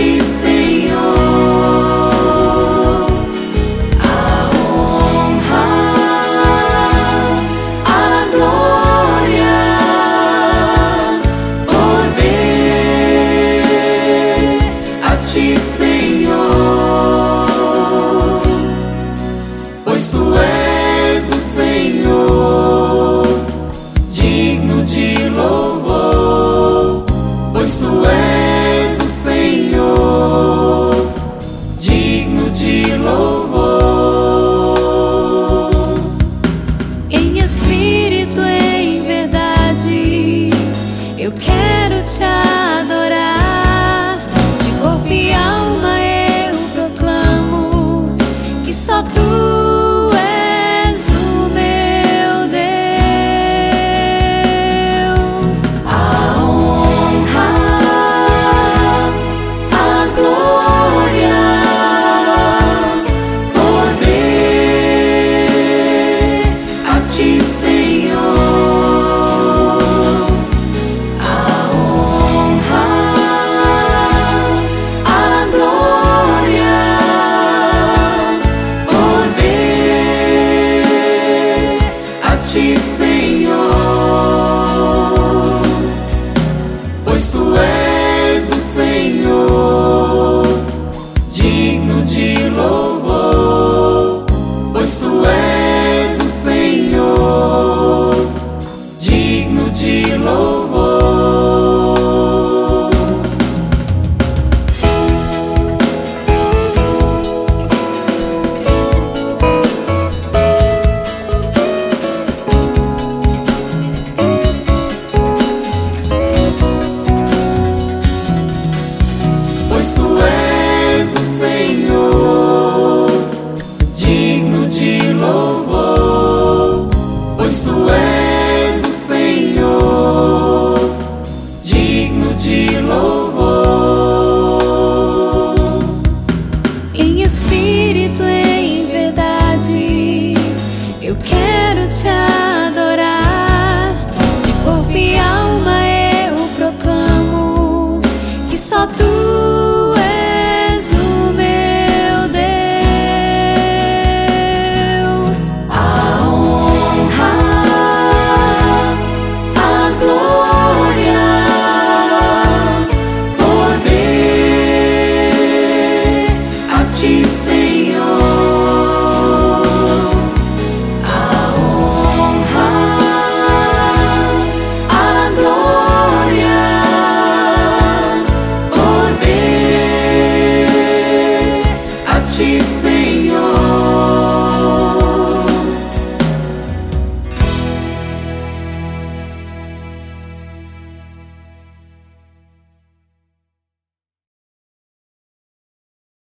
ti, Senhor, a honra, a glória, o poder a ti, You can't You. Senhor. she sei.